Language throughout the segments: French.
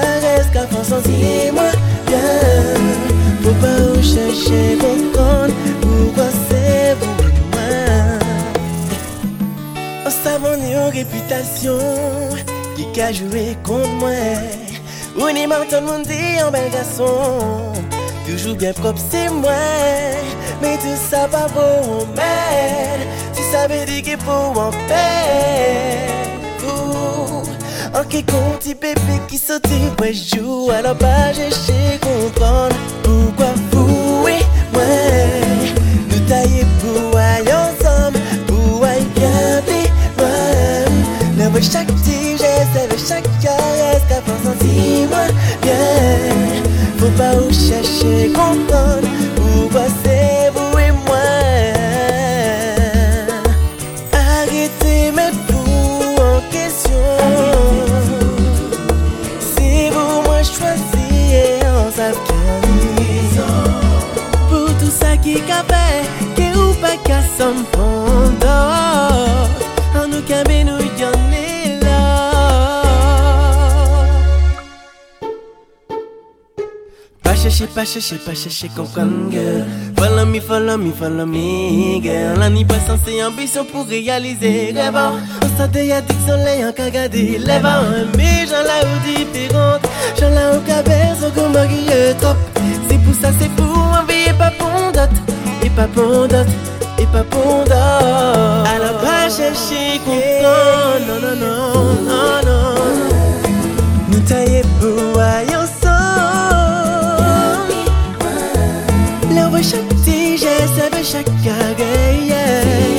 caresse, qu'à force moi bien. Faut pas vous chercher comprendre pourquoi c'est et moi? On savons une réputation qui a joué contre moi. Ou tout le monde dit un bel garçon Toujours bien propre c'est moi. Mais tout ça pas bon mais Si ça veut dire qu'il faut en faire Qui compte bébé qui saute ouais joue Alors pas j'ai comprendre Pourquoi vous et moi Nous tailler pour aller ensemble Pour aller bien vivre moi chaque petit geste avec chaque caresse Qu'à moi bien. Faut pas où chercher comprendre pas chercher, pas chercher comprendre, girl. Follow me, follow me, follow me, girl. On n'y pas censé ambition pour réaliser rêve. On s'attend à Mais j'en la ou différente. J'en la ou top. C'est pour ça, c'est pour pas pondote. Et pas pondote, et pas pondote. Alors pas chercher comprendre, non, non, non, non, non. Nous tailler pour ailleurs. chaque petit geste, chaque yes.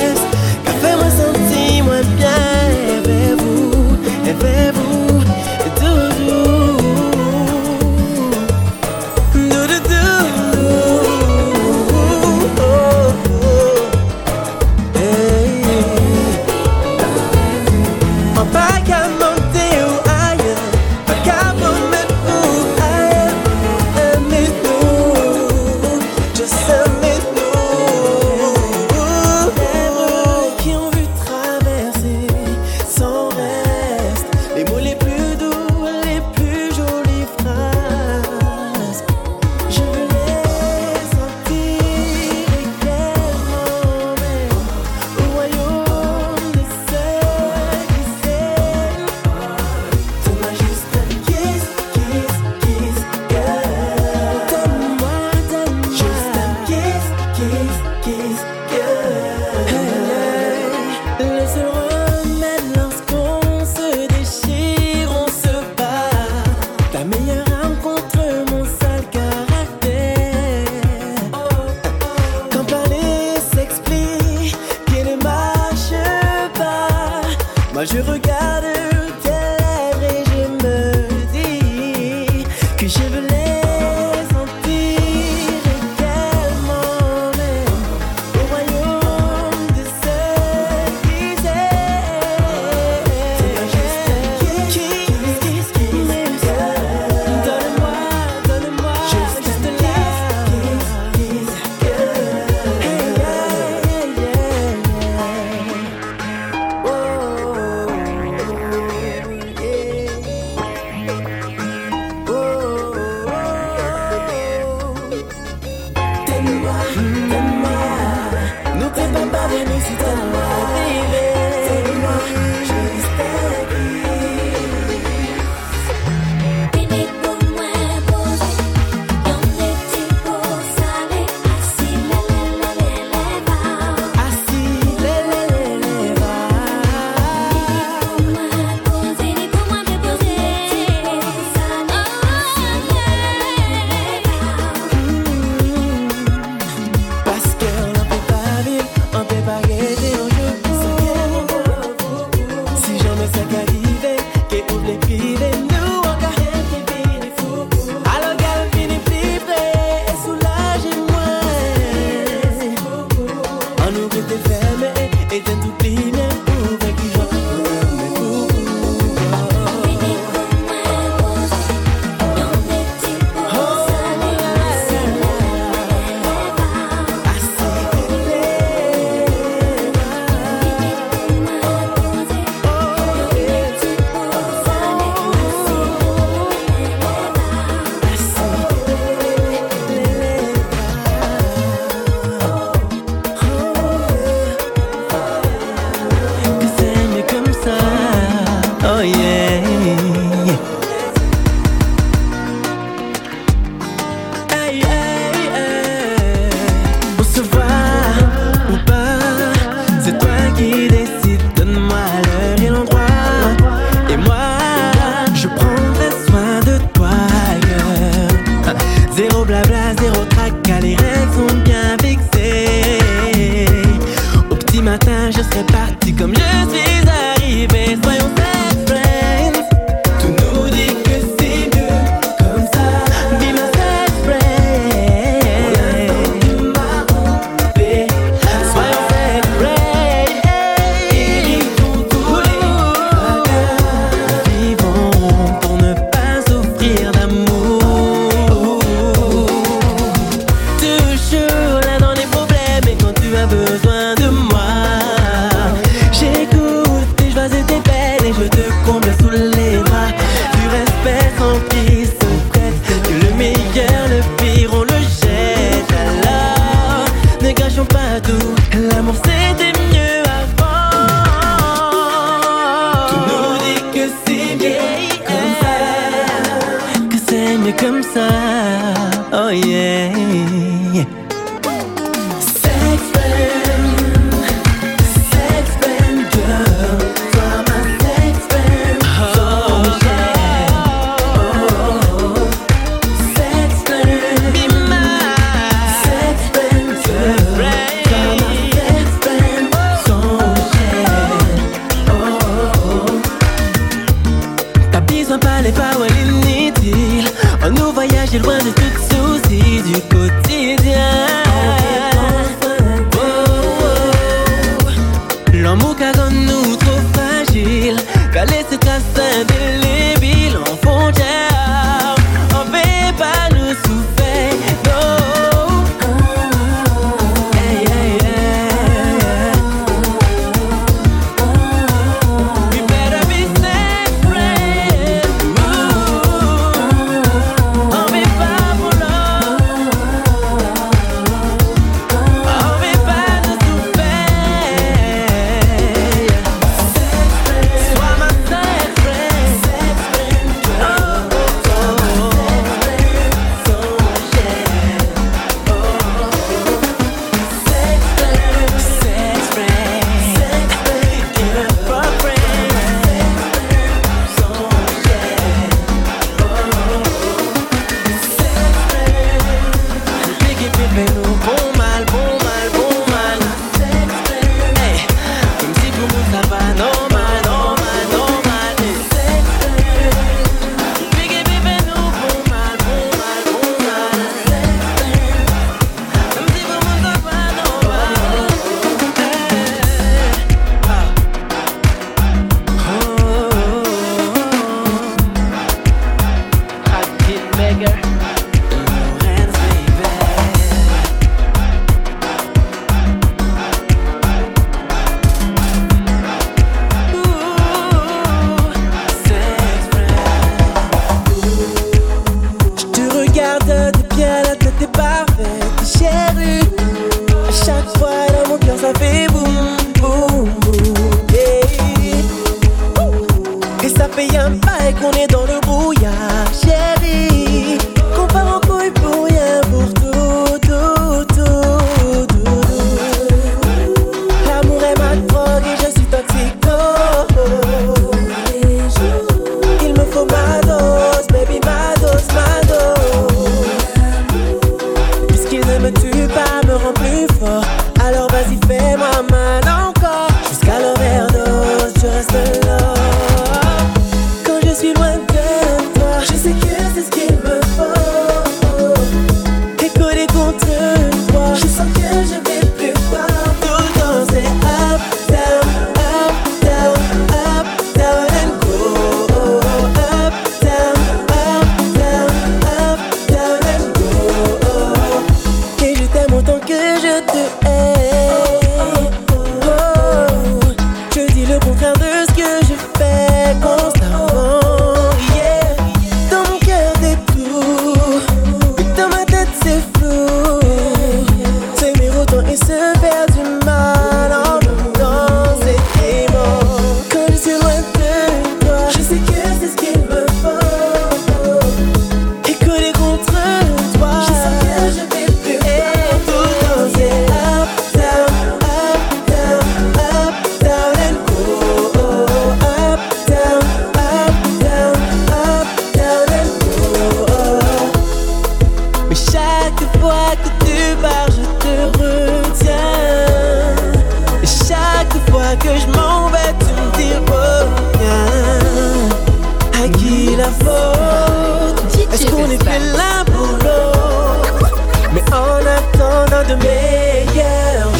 Est-ce qu'on est fait l'un pour l'autre Mais en attendant de meilleurs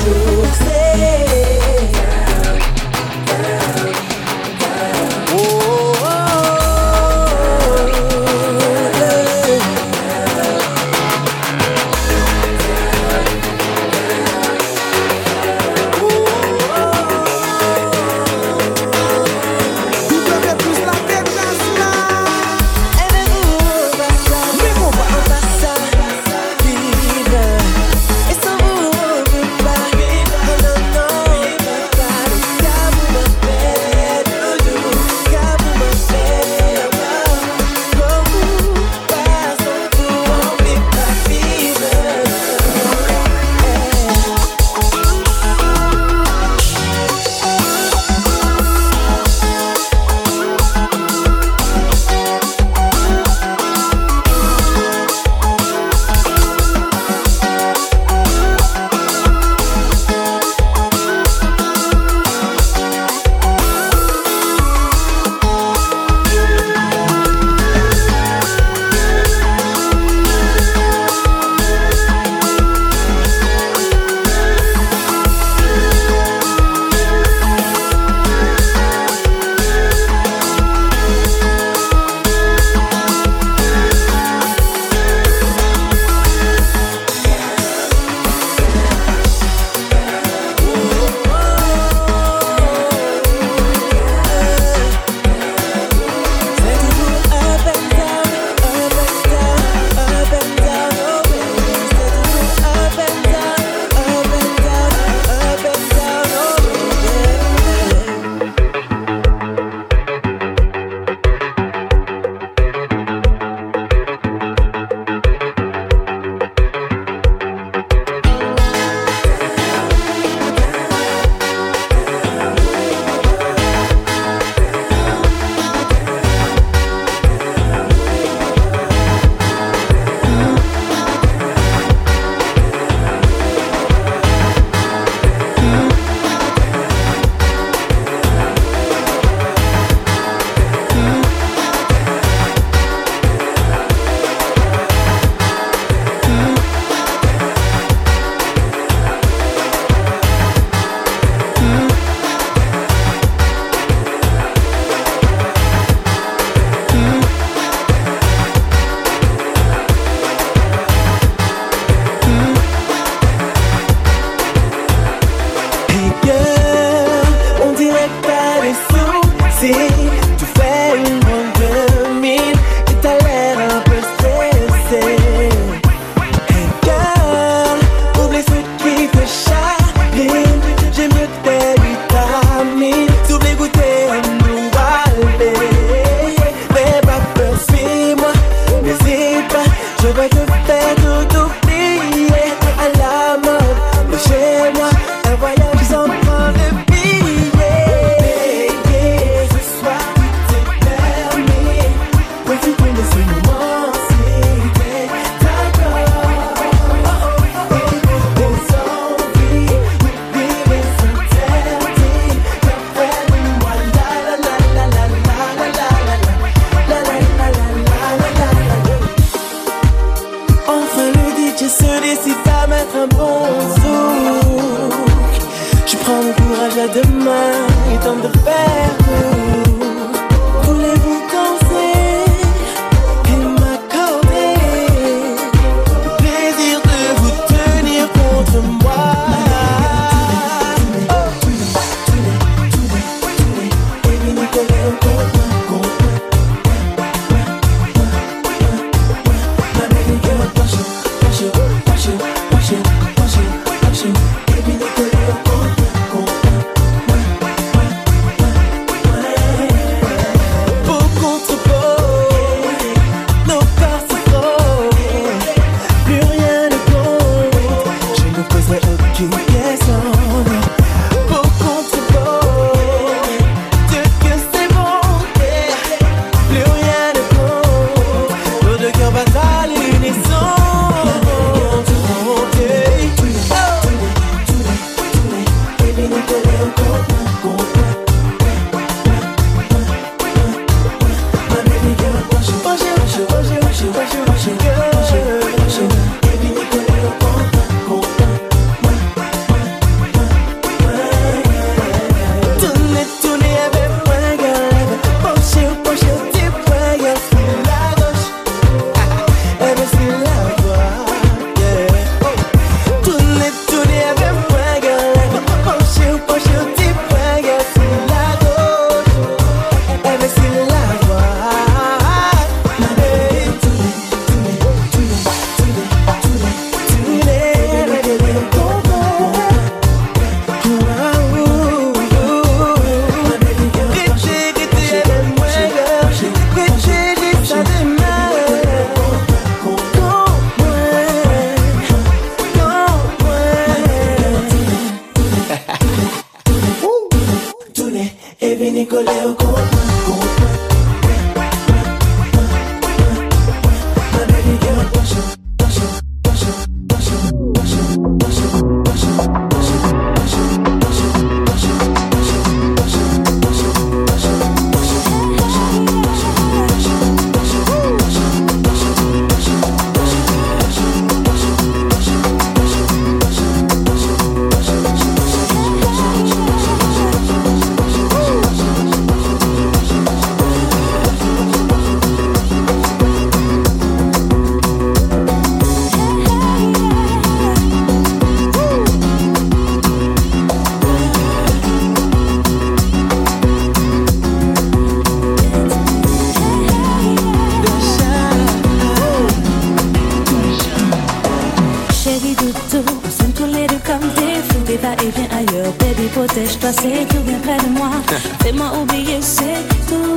et viens ailleurs. Baby, protège-toi, c'est tout bien près de moi. Fais-moi oublier, c'est tout.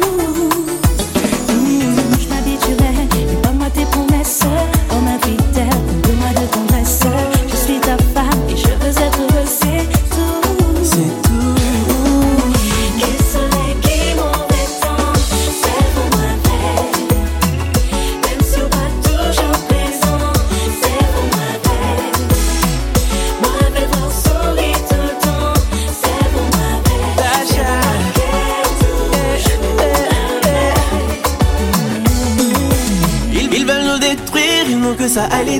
Mmh, je m'habituerai, et pas moi tes promesses. Hay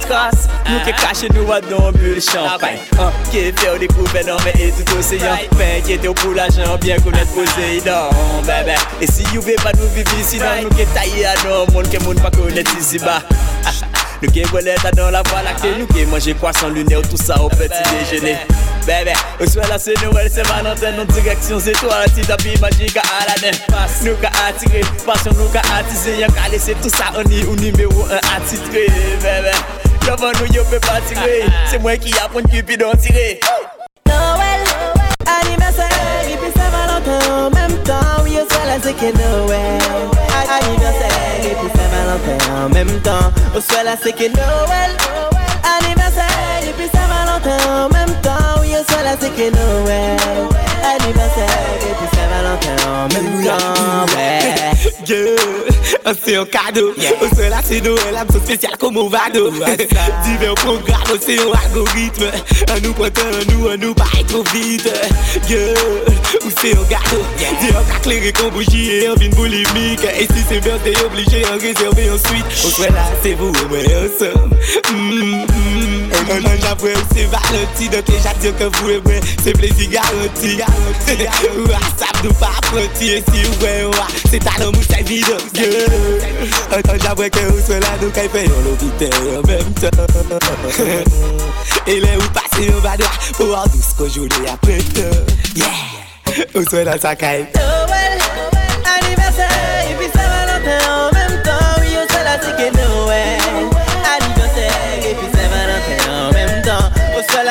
sans trace. Nous qui cachons nous à nos bulles champagne. Ah. Qui fait au découvert dans non, mes et tout océan. Mais qui était au pour l'argent bien connaître Poséidon bébé. Et si vous pas nous vivre ici Nous qui taillé à nos monde que monde pas connaître ici bas. Nou ke bolet adan la vwa lakte Nou ke manje poasan lune ou tout sa ou peti dejene Bebe, ou swen la se nouel se mananten Nou direksyon se to ala ti dapi maji ka alanen Nou ka atire, pasyon nou ka atize Yon ka lese tout sa oni ou nimeyo an atitre Bebe Yavan nou yo pe pa tire Se mwen ki apon kupi don tire. Noel, anniversaire, ipi se valantan Mem tan ou yo se la seke Noel Anniversaire, ipi se valantan Mem tan ou se la seke Noel Anniversaire, ipi se valantan Mem tan temps. Oui, au soir là c'est que Noël. Anniversaire et puis Saint-Valentin en même temps. Ouais. Yeah, c'est un cadeau. Au là c'est Noël, so spécial comme on va. Divers programmes, c'est un algorithme. À nous pointant, à nous, à nous, pas trop vite. Yeah, ou c'est un. Dis un cas clair qu'on bougie et un vin boulimique. Et si c'est birthday obligé, en réserver ensuite. Au là c'est vous et moi ensemble. Un non, après, c'est valenti Donc déjà dire que vous et moi, c'est plaisir garanti Ouah, ça nous pas apprenti Et si ouais, ouah, c'est ta nom ou c'est vide Un Non, j'avoue que vous soyez là Nous qu'à fait l'hôpital en même temps Et là où passer, on va droit Pour en douce qu'aujourd'hui après Yeah, vous soyez dans sa caille Oh, ouais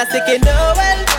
Au soir là